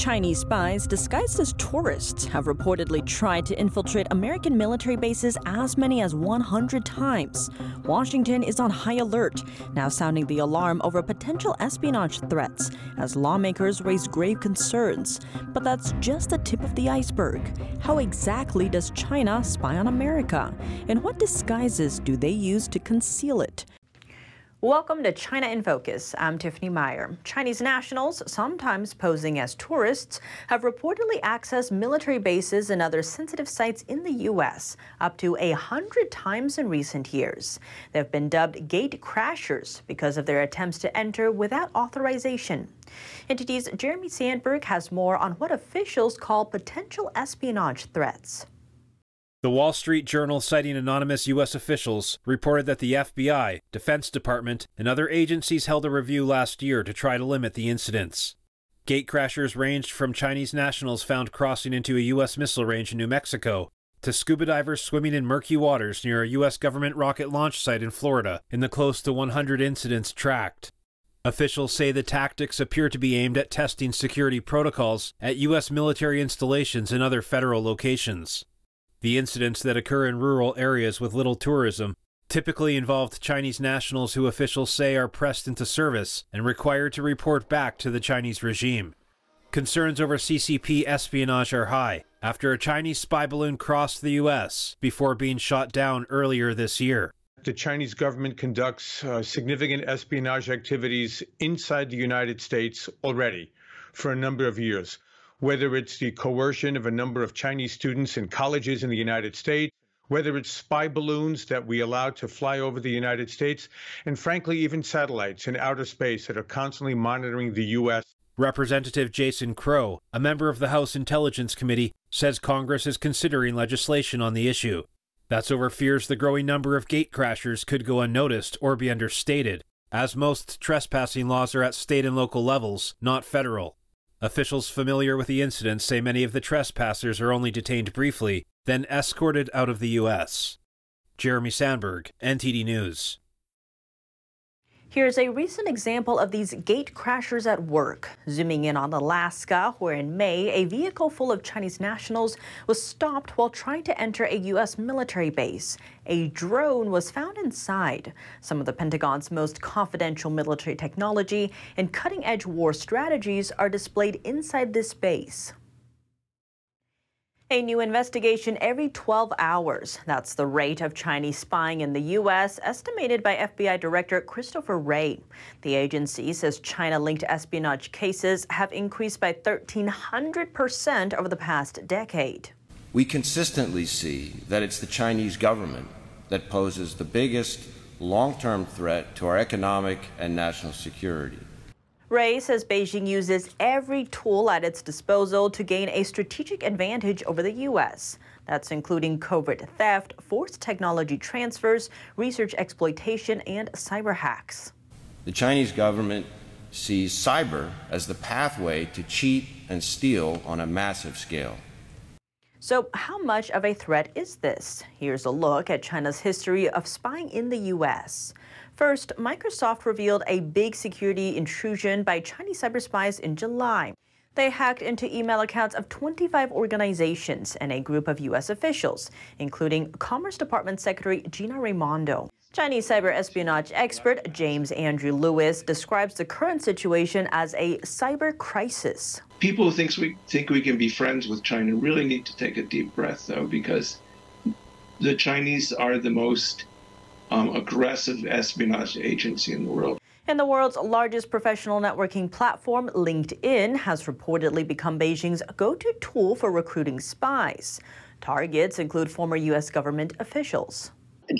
Chinese spies disguised as tourists have reportedly tried to infiltrate American military bases as many as 100 times. Washington is on high alert, now sounding the alarm over potential espionage threats as lawmakers raise grave concerns. But that's just the tip of the iceberg. How exactly does China spy on America? And what disguises do they use to conceal it? Welcome to China in Focus. I'm Tiffany Meyer. Chinese nationals, sometimes posing as tourists, have reportedly accessed military bases and other sensitive sites in the U.S. up to a hundred times in recent years. They've been dubbed gate crashers because of their attempts to enter without authorization. NTD's Jeremy Sandberg has more on what officials call potential espionage threats. The Wall Street Journal, citing anonymous U.S. officials, reported that the FBI, Defense Department, and other agencies held a review last year to try to limit the incidents. Gatecrashers ranged from Chinese nationals found crossing into a U.S. missile range in New Mexico to scuba divers swimming in murky waters near a U.S. government rocket launch site in Florida in the close to 100 incidents tracked. Officials say the tactics appear to be aimed at testing security protocols at U.S. military installations and other federal locations. The incidents that occur in rural areas with little tourism typically involved Chinese nationals who officials say are pressed into service and required to report back to the Chinese regime. Concerns over CCP espionage are high after a Chinese spy balloon crossed the U.S. before being shot down earlier this year. The Chinese government conducts uh, significant espionage activities inside the United States already for a number of years whether it's the coercion of a number of Chinese students in colleges in the United States, whether it's spy balloons that we allow to fly over the United States, and frankly, even satellites in outer space that are constantly monitoring the U.S. Representative Jason Crow, a member of the House Intelligence Committee, says Congress is considering legislation on the issue. That's over fears the growing number of gatecrashers could go unnoticed or be understated, as most trespassing laws are at state and local levels, not federal. Officials familiar with the incident say many of the trespassers are only detained briefly, then escorted out of the U.S. Jeremy Sandberg, NTD News. Here's a recent example of these gate crashers at work. Zooming in on Alaska, where in May, a vehicle full of Chinese nationals was stopped while trying to enter a U.S. military base. A drone was found inside. Some of the Pentagon's most confidential military technology and cutting edge war strategies are displayed inside this base. A new investigation every 12 hours. That's the rate of Chinese spying in the U.S., estimated by FBI Director Christopher Wray. The agency says China linked espionage cases have increased by 1,300% over the past decade. We consistently see that it's the Chinese government that poses the biggest long term threat to our economic and national security. Wray says Beijing uses every tool at its disposal to gain a strategic advantage over the U.S. That's including covert theft, forced technology transfers, research exploitation, and cyber hacks. The Chinese government sees cyber as the pathway to cheat and steal on a massive scale. So, how much of a threat is this? Here's a look at China's history of spying in the U.S. First, Microsoft revealed a big security intrusion by Chinese cyber spies in July. They hacked into email accounts of 25 organizations and a group of U.S. officials, including Commerce Department Secretary Gina Raimondo. Chinese cyber espionage expert James Andrew Lewis describes the current situation as a cyber crisis. People who think we, think we can be friends with China really need to take a deep breath, though, because the Chinese are the most um, aggressive espionage agency in the world. And the world's largest professional networking platform, LinkedIn, has reportedly become Beijing's go to tool for recruiting spies. Targets include former U.S. government officials.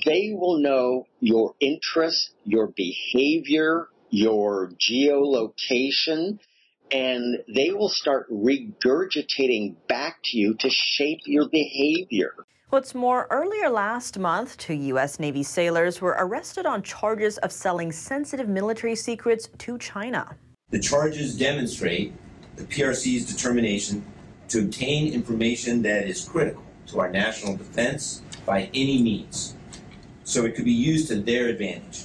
They will know your interests, your behavior, your geolocation, and they will start regurgitating back to you to shape your behavior. What's more, earlier last month, two U.S. Navy sailors were arrested on charges of selling sensitive military secrets to China. The charges demonstrate the PRC's determination to obtain information that is critical to our national defense by any means, so it could be used to their advantage.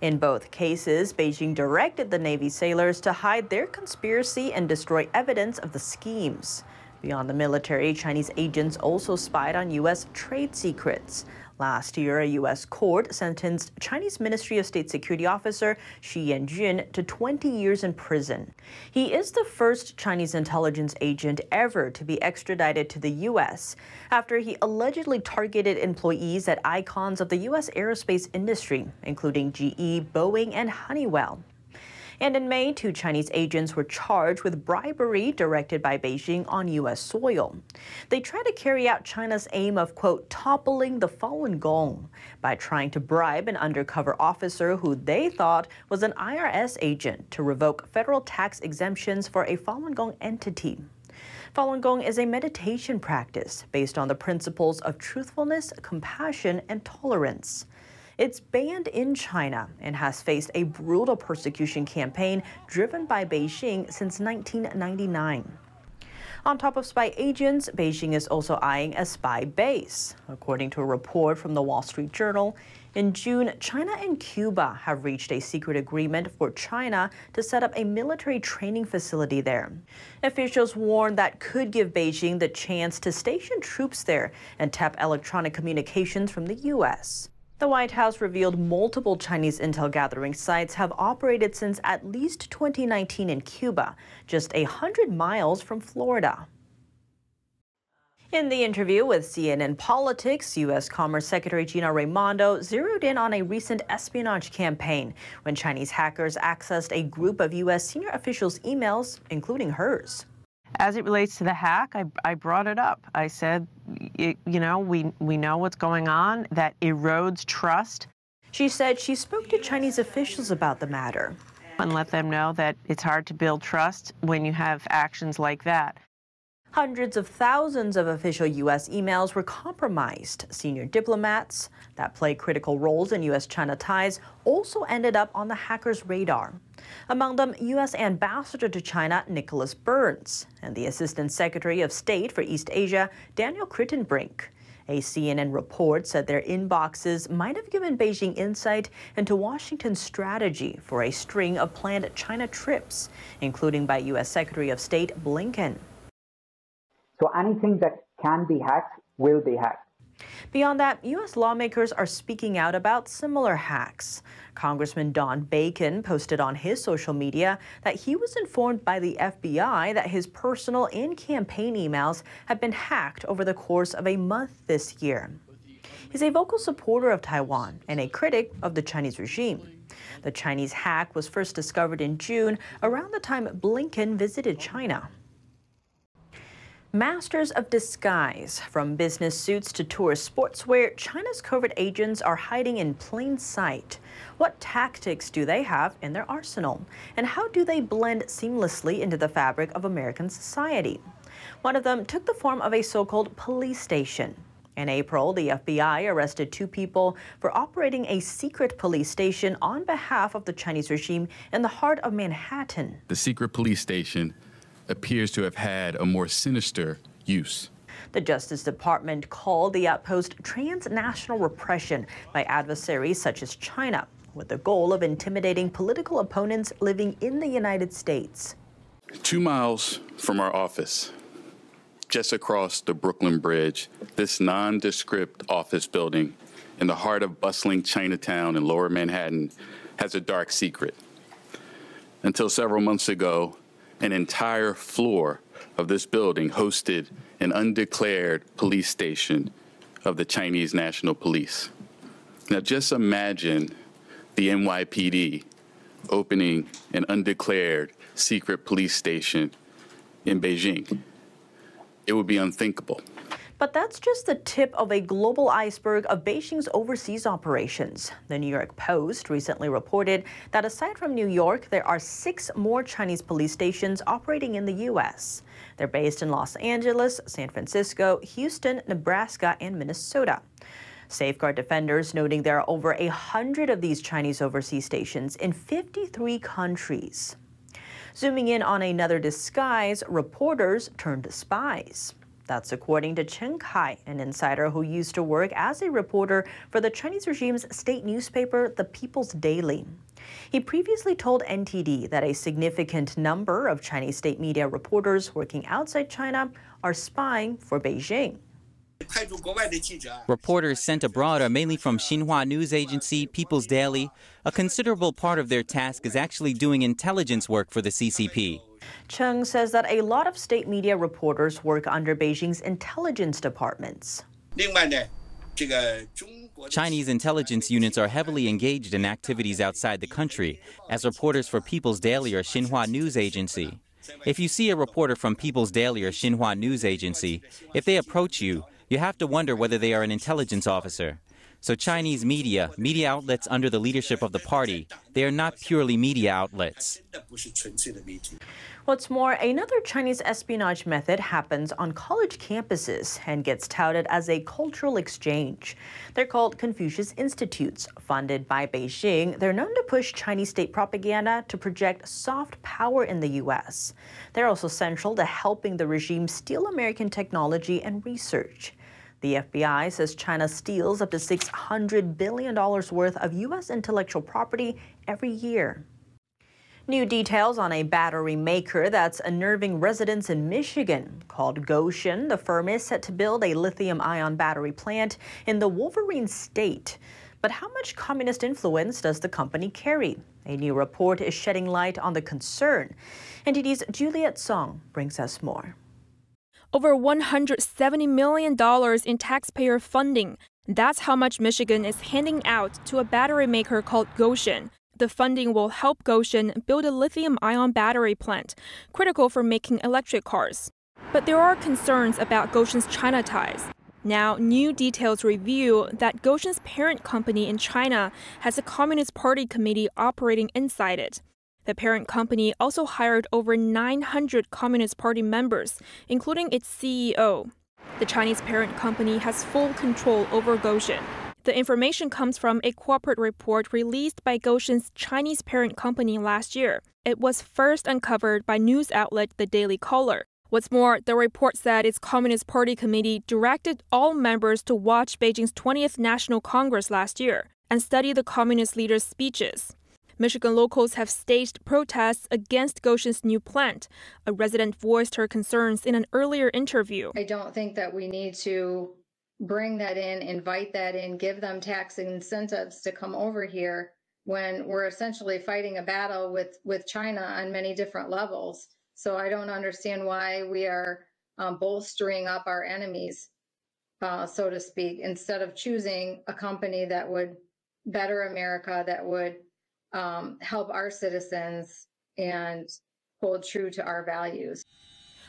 In both cases, Beijing directed the Navy sailors to hide their conspiracy and destroy evidence of the schemes. Beyond the military, Chinese agents also spied on U.S. trade secrets. Last year, a U.S. court sentenced Chinese Ministry of State Security officer Xu Yanjun to 20 years in prison. He is the first Chinese intelligence agent ever to be extradited to the U.S. after he allegedly targeted employees at icons of the U.S. aerospace industry, including GE, Boeing, and Honeywell. And in May, two Chinese agents were charged with bribery directed by Beijing on U.S. soil. They tried to carry out China's aim of, quote, toppling the Falun Gong by trying to bribe an undercover officer who they thought was an IRS agent to revoke federal tax exemptions for a Falun Gong entity. Falun Gong is a meditation practice based on the principles of truthfulness, compassion, and tolerance. It's banned in China and has faced a brutal persecution campaign driven by Beijing since 1999. On top of spy agents, Beijing is also eyeing a spy base. According to a report from the Wall Street Journal, in June, China and Cuba have reached a secret agreement for China to set up a military training facility there. Officials warn that could give Beijing the chance to station troops there and tap electronic communications from the U.S. The White House revealed multiple Chinese intel gathering sites have operated since at least 2019 in Cuba, just a 100 miles from Florida. In the interview with CNN Politics, U.S. Commerce Secretary Gina Raimondo zeroed in on a recent espionage campaign when Chinese hackers accessed a group of U.S. senior officials' emails, including hers. As it relates to the hack, I, I brought it up. I said, you, you know, we, we know what's going on, that erodes trust. She said she spoke to Chinese officials about the matter. And let them know that it's hard to build trust when you have actions like that. Hundreds of thousands of official U.S. emails were compromised. Senior diplomats that play critical roles in U.S. China ties also ended up on the hackers' radar. Among them, U.S. Ambassador to China Nicholas Burns and the Assistant Secretary of State for East Asia Daniel Kritenbrink. A CNN report said their inboxes might have given Beijing insight into Washington's strategy for a string of planned China trips, including by U.S. Secretary of State Blinken. So anything that can be hacked will be hacked. Beyond that, U.S. lawmakers are speaking out about similar hacks. Congressman Don Bacon posted on his social media that he was informed by the FBI that his personal and campaign emails had been hacked over the course of a month this year. He's a vocal supporter of Taiwan and a critic of the Chinese regime. The Chinese hack was first discovered in June, around the time Blinken visited China. Masters of disguise. From business suits to tourist sportswear, China's covert agents are hiding in plain sight. What tactics do they have in their arsenal? And how do they blend seamlessly into the fabric of American society? One of them took the form of a so called police station. In April, the FBI arrested two people for operating a secret police station on behalf of the Chinese regime in the heart of Manhattan. The secret police station appears to have had a more sinister use. The Justice Department called the outpost transnational repression by adversaries such as China, with the goal of intimidating political opponents living in the United States. Two miles from our office, just across the Brooklyn Bridge, this nondescript office building in the heart of bustling Chinatown in lower Manhattan has a dark secret. Until several months ago, an entire floor of this building hosted an undeclared police station of the Chinese National Police. Now, just imagine the NYPD opening an undeclared secret police station in Beijing. It would be unthinkable. But that's just the tip of a global iceberg of Beijing's overseas operations. The New York Post recently reported that aside from New York, there are six more Chinese police stations operating in the U.S. They're based in Los Angeles, San Francisco, Houston, Nebraska, and Minnesota. Safeguard defenders noting there are over a hundred of these Chinese overseas stations in 53 countries. Zooming in on another disguise, reporters turned spies. That's according to Chen Kai, an insider who used to work as a reporter for the Chinese regime's state newspaper, The People's Daily. He previously told NTD that a significant number of Chinese state media reporters working outside China are spying for Beijing. Reporters sent abroad are mainly from Xinhua News Agency, People's Daily. A considerable part of their task is actually doing intelligence work for the CCP. Chen says that a lot of state media reporters work under Beijing's intelligence departments. Chinese intelligence units are heavily engaged in activities outside the country, as reporters for People's Daily or Xinhua News Agency. If you see a reporter from People's Daily or Xinhua News Agency, if they approach you, you have to wonder whether they are an intelligence officer. So Chinese media, media outlets under the leadership of the party, they are not purely media outlets. What's more, another Chinese espionage method happens on college campuses and gets touted as a cultural exchange. They're called Confucius Institutes. Funded by Beijing, they're known to push Chinese state propaganda to project soft power in the U.S. They're also central to helping the regime steal American technology and research. The FBI says China steals up to $600 billion worth of U.S. intellectual property every year. New details on a battery maker that's unnerving residents in Michigan. Called Gotion, the firm is set to build a lithium ion battery plant in the Wolverine state. But how much communist influence does the company carry? A new report is shedding light on the concern. NTD's Juliet Song brings us more over $170 million in taxpayer funding. That's how much Michigan is handing out to a battery maker called Gotion. The funding will help Gotion build a lithium ion battery plant, critical for making electric cars. But there are concerns about Gotion's China ties. Now, new details reveal that Gotion's parent company in China has a Communist Party committee operating inside it. The parent company also hired over 900 Communist Party members, including its CEO. The Chinese parent company has full control over Gotion. The information comes from a corporate report released by Gotion's Chinese parent company last year. It was first uncovered by news outlet The Daily Caller. What's more, the report said its Communist Party committee directed all members to watch Beijing's 20th National Congress last year and study the communist leaders' speeches. Michigan locals have staged protests against Gotion's new plant. A resident voiced her concerns in an earlier interview. I don't think that we need to bring that in, invite that in, give them tax incentives to come over here when we're essentially fighting a battle with, with China on many different levels. So I don't understand why we are um, bolstering up our enemies, uh, so to speak, instead of choosing a company that would better America, that would um, help our citizens and hold true to our values.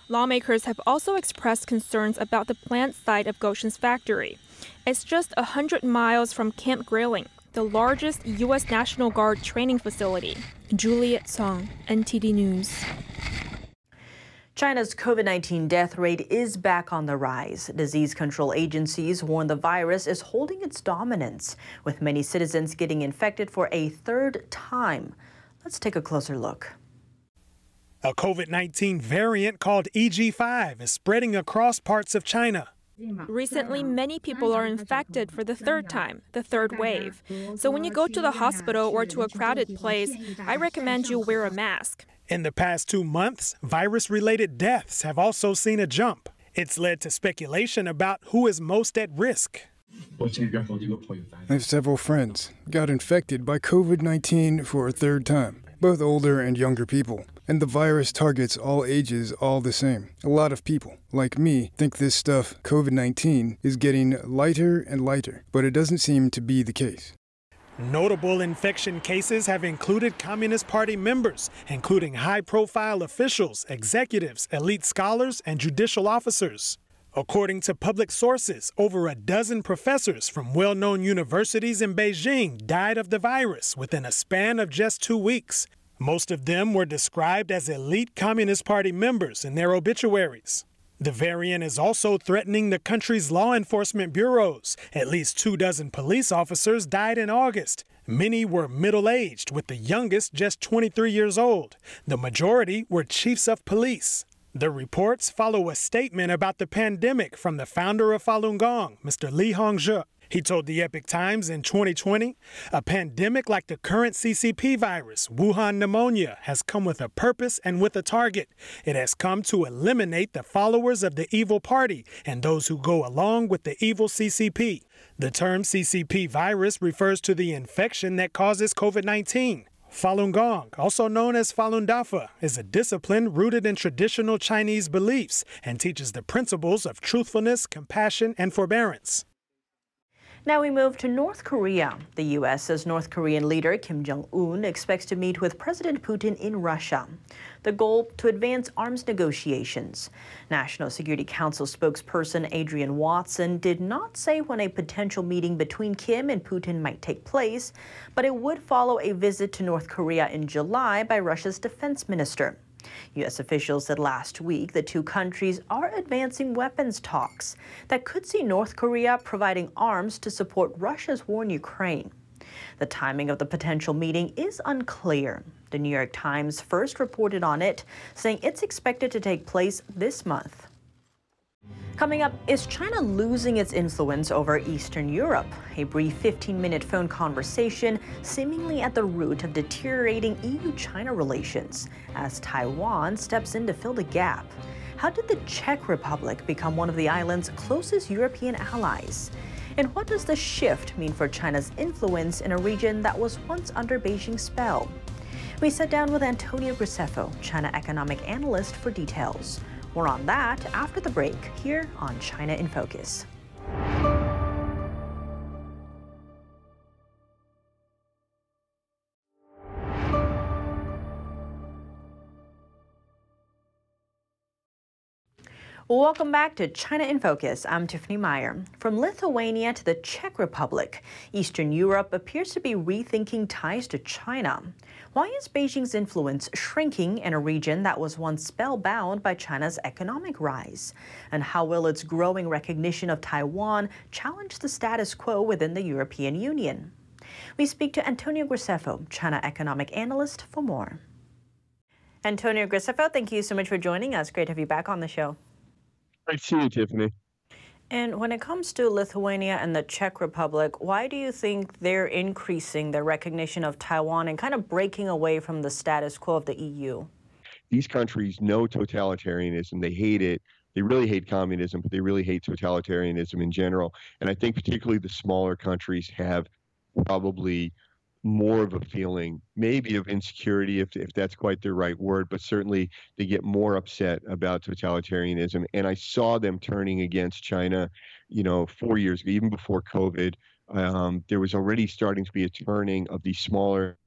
Lawmakers have also expressed concerns about the plant site of Gotion's factory. It's just 100 miles from Camp Grayling, the largest U.S. National Guard training facility. Juliet Song, NTD News. China's COVID 19 death rate is back on the rise. Disease control agencies warn the virus is holding its dominance, with many citizens getting infected for a third time. Let's take a closer look. A COVID 19 variant called EG5 is spreading across parts of China. Recently, many people are infected for the third time, the third wave. So when you go to the hospital or to a crowded place, I recommend you wear a mask. In the past two months, virus related deaths have also seen a jump. It's led to speculation about who is most at risk. I have several friends got infected by COVID 19 for a third time, both older and younger people. And the virus targets all ages all the same. A lot of people, like me, think this stuff, COVID 19, is getting lighter and lighter, but it doesn't seem to be the case. Notable infection cases have included Communist Party members, including high profile officials, executives, elite scholars, and judicial officers. According to public sources, over a dozen professors from well known universities in Beijing died of the virus within a span of just two weeks. Most of them were described as elite Communist Party members in their obituaries. The variant is also threatening the country's law enforcement bureaus. At least two dozen police officers died in August. Many were middle aged, with the youngest just 23 years old. The majority were chiefs of police. The reports follow a statement about the pandemic from the founder of Falun Gong, Mr. Li Hongzhi. He told the Epoch Times in 2020 a pandemic like the current CCP virus, Wuhan pneumonia, has come with a purpose and with a target. It has come to eliminate the followers of the evil party and those who go along with the evil CCP. The term CCP virus refers to the infection that causes COVID 19. Falun Gong, also known as Falun Dafa, is a discipline rooted in traditional Chinese beliefs and teaches the principles of truthfulness, compassion, and forbearance. Now we move to North Korea. The U.S. says North Korean leader Kim Jong un expects to meet with President Putin in Russia. The goal to advance arms negotiations. National Security Council spokesperson Adrian Watson did not say when a potential meeting between Kim and Putin might take place, but it would follow a visit to North Korea in July by Russia's defense minister. U.S. officials said last week the two countries are advancing weapons talks that could see North Korea providing arms to support Russia's war in Ukraine. The timing of the potential meeting is unclear. The New York Times first reported on it, saying it's expected to take place this month. Coming up, is China losing its influence over Eastern Europe? A brief 15 minute phone conversation seemingly at the root of deteriorating EU China relations as Taiwan steps in to fill the gap. How did the Czech Republic become one of the island's closest European allies? And what does the shift mean for China's influence in a region that was once under Beijing's spell? We sat down with Antonio Graceffo, China economic analyst, for details. More on that after the break here on China in Focus. Welcome back to China in Focus. I'm Tiffany Meyer. From Lithuania to the Czech Republic, Eastern Europe appears to be rethinking ties to China. Why is Beijing's influence shrinking in a region that was once spellbound by China's economic rise? And how will its growing recognition of Taiwan challenge the status quo within the European Union? We speak to Antonio Graceffo, China economic analyst, for more. Antonio Graceffo, thank you so much for joining us. Great to have you back on the show. Great to see you, Tiffany. And when it comes to Lithuania and the Czech Republic, why do you think they're increasing their recognition of Taiwan and kind of breaking away from the status quo of the EU? These countries know totalitarianism, they hate it. They really hate communism, but they really hate totalitarianism in general. And I think particularly the smaller countries have probably more of a feeling, maybe of insecurity, if, if that's quite the right word, but certainly they get more upset about totalitarianism. And I saw them turning against China, you know, four years ago, even before COVID. Um, there was already starting to be a turning of these smaller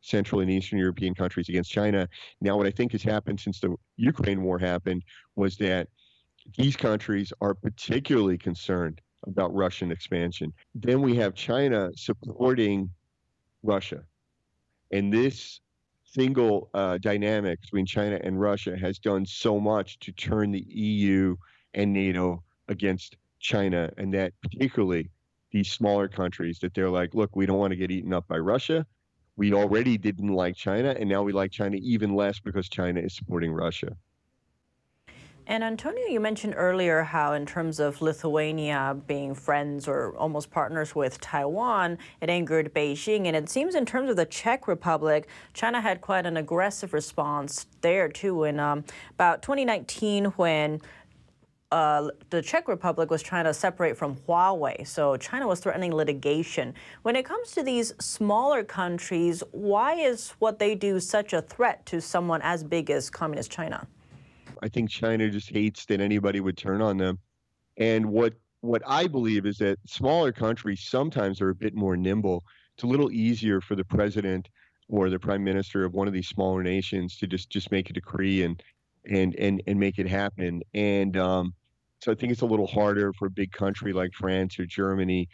Central and Eastern European countries against China. Now, what I think has happened since the Ukraine war happened was that these countries are particularly concerned about Russian expansion. Then we have China supporting Russia. And this single uh, dynamic between China and Russia has done so much to turn the EU and NATO against China, and that particularly these smaller countries that they're like, look, we don't want to get eaten up by Russia. We already didn't like China, and now we like China even less because China is supporting Russia. And Antonio, you mentioned earlier how, in terms of Lithuania being friends or almost partners with Taiwan, it angered Beijing. And it seems, in terms of the Czech Republic, China had quite an aggressive response there, too. In um, about 2019, when uh, the Czech Republic was trying to separate from Huawei, so China was threatening litigation. When it comes to these smaller countries, why is what they do such a threat to someone as big as Communist China? I think China just hates that anybody would turn on them. And what what I believe is that smaller countries sometimes are a bit more nimble. It's a little easier for the president or the prime minister of one of these smaller nations to just just make a decree and and and and make it happen. And um, so I think it's a little harder for a big country like France or Germany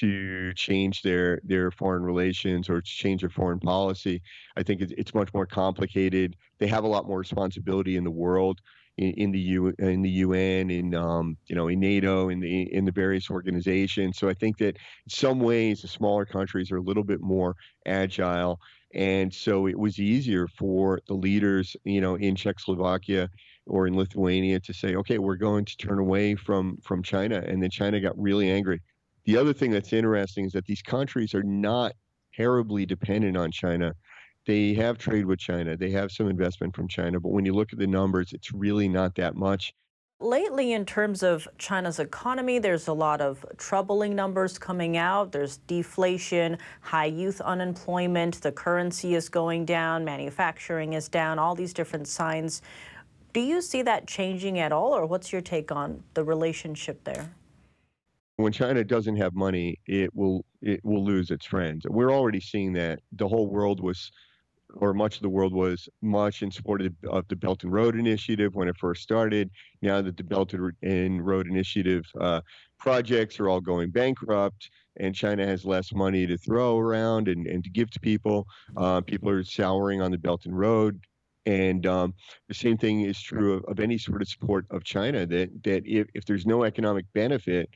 to change their their foreign relations or to change their foreign policy. I think it's, it's much more complicated. They have a lot more responsibility in the world, in, in the U in the UN, in um, you know in NATO, in the in the various organizations. So I think that in some ways the smaller countries are a little bit more agile, and so it was easier for the leaders, you know, in Czechoslovakia or in Lithuania to say, okay, we're going to turn away from from China, and then China got really angry. The other thing that's interesting is that these countries are not terribly dependent on China. They have trade with China, they have some investment from China, but when you look at the numbers, it's really not that much. Lately, in terms of China's economy, there's a lot of troubling numbers coming out. There's deflation, high youth unemployment, the currency is going down, manufacturing is down, all these different signs. Do you see that changing at all, or what's your take on the relationship there? When China doesn't have money, it will it will lose its friends. We're already seeing that. The whole world was or much of the world was much in support of, the Belt and Road Initiative when it first started. Now that the Belt and Road Initiative uh, projects are all going bankrupt and China has less money to throw around and, and to give to people, uh, people are souring on the Belt and Road. And um, the same thing is true of, of, any sort of support of China. That that if, if there's no economic benefit,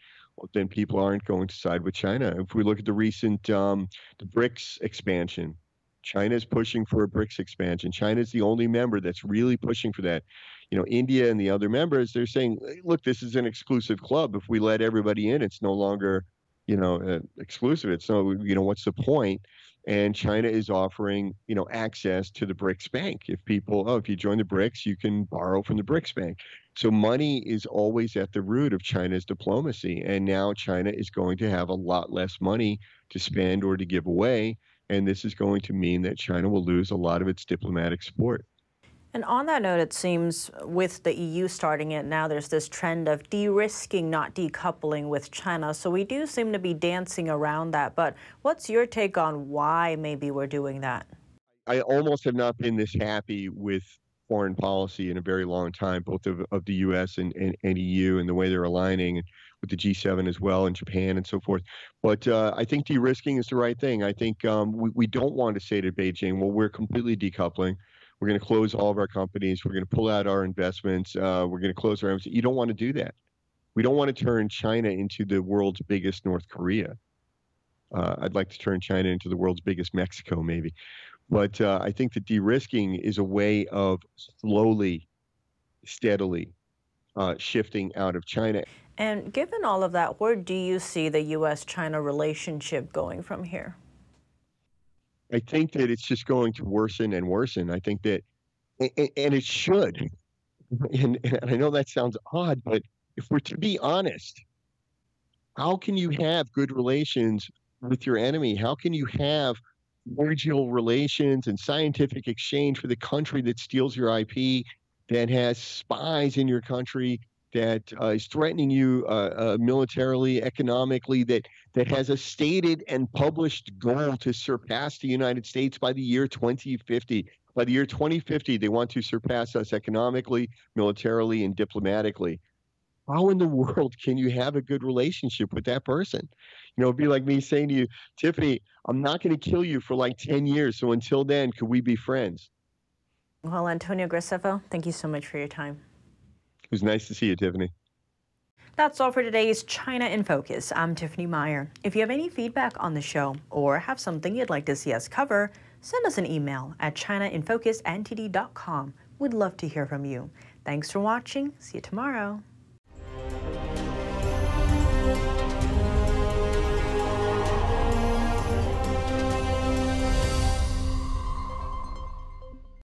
then people aren't going to side with China. If we look at the recent um, the BRICS expansion, China is pushing for a BRICS expansion. China is the only member that's really pushing for that. You know, India and the other members, they're saying, look, this is an exclusive club. If we let everybody in, it's no longer, you know, uh, exclusive. It's no, you know, what's the point? And China is offering, you know, access to the BRICS Bank. If people, oh, if you join the BRICS, you can borrow from the BRICS Bank. So money is always at the root of China's diplomacy. And now China is going to have a lot less money to spend or to give away and this is going to mean that China will lose a lot of its diplomatic support. And on that note, it seems with the EU starting it now, there's this trend of de risking, not decoupling with China. So we do seem to be dancing around that. But what's your take on why maybe we're doing that? I almost have not been this happy with foreign policy in a very long time, both of, of the US and, and, and EU and the way they're aligning with the G7 as well and Japan and so forth. But uh, I think de-risking is the right thing. I think um, we, we don't want to say to Beijing, well, we're completely decoupling. We're going to close all of our companies. We're going to pull out our investments. Uh, we're going to close our embassy. You don't want to do that. We don't want to turn China into the world's biggest North Korea. Uh, I'd like to turn China into the world's biggest Mexico, maybe. But uh, I think that de-risking is a way of slowly, steadily uh, shifting out of China. And given all of that, where do you see the U.S. China relationship going from here? I think that it's just going to worsen and worsen. I think that, and it should. And, and I know that sounds odd, but if we're to be honest, how can you have good relations with your enemy? How can you have cordial relations and scientific exchange with the country that steals your IP, that has spies in your country, that uh, is threatening you uh, uh, militarily, economically, that that has a stated and published goal to surpass the United States by the year 2050. By the year 2050, they want to surpass us economically, militarily, and diplomatically. How in the world can you have a good relationship with that person? You know, it'd be like me saying to you, Tiffany, I'm not going to kill you for like 10 years. So until then, could we be friends? Well, Antonio Graceffo, thank you so much for your time. It was nice to see you, Tiffany. That's all for today's China in Focus. I'm Tiffany Meyer. If you have any feedback on the show or have something you'd like to see us cover, send us an email at chinainfocusntd.com. We'd love to hear from you. Thanks for watching. See you tomorrow.